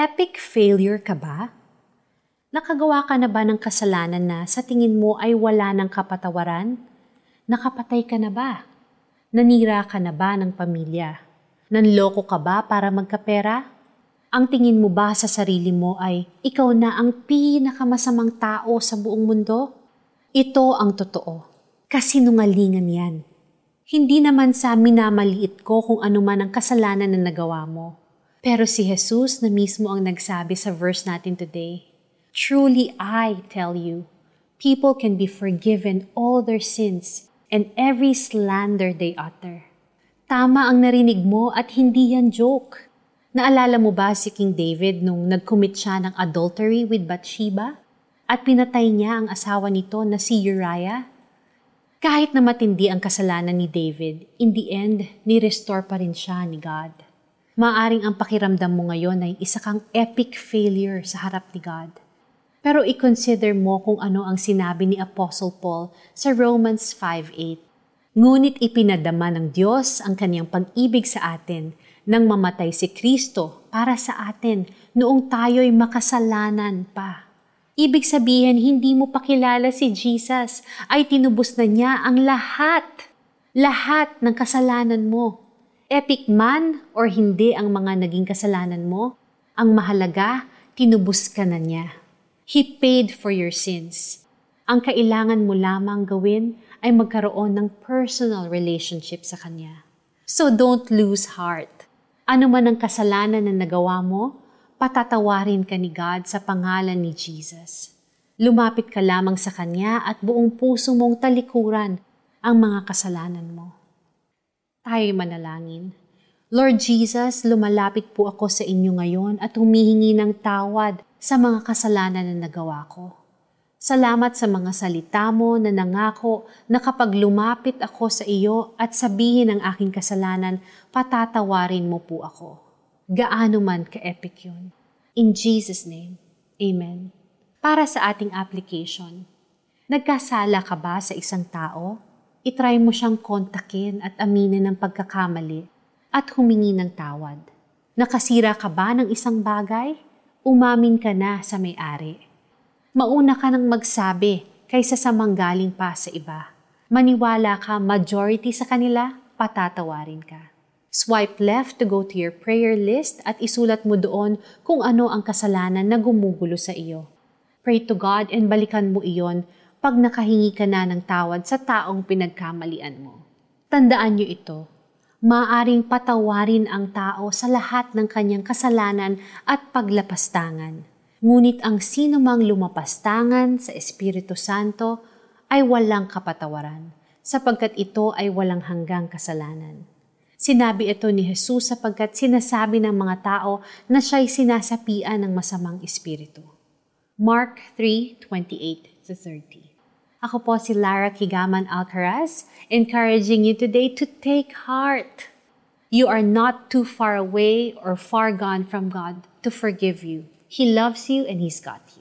Epic failure ka ba? Nakagawa ka na ba ng kasalanan na sa tingin mo ay wala ng kapatawaran? Nakapatay ka na ba? Nanira ka na ba ng pamilya? Nanloko ka ba para magkapera? Ang tingin mo ba sa sarili mo ay ikaw na ang pinakamasamang tao sa buong mundo? Ito ang totoo. Kasinungalingan yan. Hindi naman sa minamaliit ko kung ano man ang kasalanan na nagawa mo. Pero si Jesus na mismo ang nagsabi sa verse natin today, Truly I tell you, people can be forgiven all their sins and every slander they utter. Tama ang narinig mo at hindi yan joke. Naalala mo ba si King David nung nag-commit siya ng adultery with Bathsheba? At pinatay niya ang asawa nito na si Uriah? Kahit na matindi ang kasalanan ni David, in the end, ni-restore pa rin siya ni God. Maaring ang pakiramdam mo ngayon ay isa kang epic failure sa harap ni God. Pero i-consider mo kung ano ang sinabi ni Apostle Paul sa Romans 5.8. Ngunit ipinadama ng Diyos ang kanyang pag-ibig sa atin nang mamatay si Kristo para sa atin noong tayo'y makasalanan pa. Ibig sabihin, hindi mo pakilala si Jesus, ay tinubos na niya ang lahat, lahat ng kasalanan mo. Epic man or hindi ang mga naging kasalanan mo, ang mahalaga, tinubos ka na niya. He paid for your sins. Ang kailangan mo lamang gawin ay magkaroon ng personal relationship sa Kanya. So don't lose heart. Ano man ang kasalanan na nagawa mo, patatawarin ka ni God sa pangalan ni Jesus. Lumapit ka lamang sa Kanya at buong puso mong talikuran ang mga kasalanan mo. Tayo'y manalangin. Lord Jesus, lumalapit po ako sa inyo ngayon at humihingi ng tawad sa mga kasalanan na nagawa ko. Salamat sa mga salita mo na nangako na kapag lumapit ako sa iyo at sabihin ang aking kasalanan, patatawarin mo po ako gaano man ka-epic yun. In Jesus' name, Amen. Para sa ating application, nagkasala ka ba sa isang tao? Itry mo siyang kontakin at aminin ng pagkakamali at humingi ng tawad. Nakasira ka ba ng isang bagay? Umamin ka na sa may-ari. Mauna ka nang magsabi kaysa sa manggaling pa sa iba. Maniwala ka majority sa kanila, patatawarin ka. Swipe left to go to your prayer list at isulat mo doon kung ano ang kasalanan na gumugulo sa iyo. Pray to God and balikan mo iyon pag nakahingi ka na ng tawad sa taong pinagkamalian mo. Tandaan niyo ito, maaring patawarin ang tao sa lahat ng kanyang kasalanan at paglapastangan. Ngunit ang sino mang lumapastangan sa Espiritu Santo ay walang kapatawaran, sapagkat ito ay walang hanggang kasalanan. Sinabi ito ni Jesus sapagkat sinasabi ng mga tao na siya'y sinasapian ng masamang espiritu. Mark 3:28-30. Ako po si Lara Kigaman Alcaraz, encouraging you today to take heart. You are not too far away or far gone from God to forgive you. He loves you and He's got you.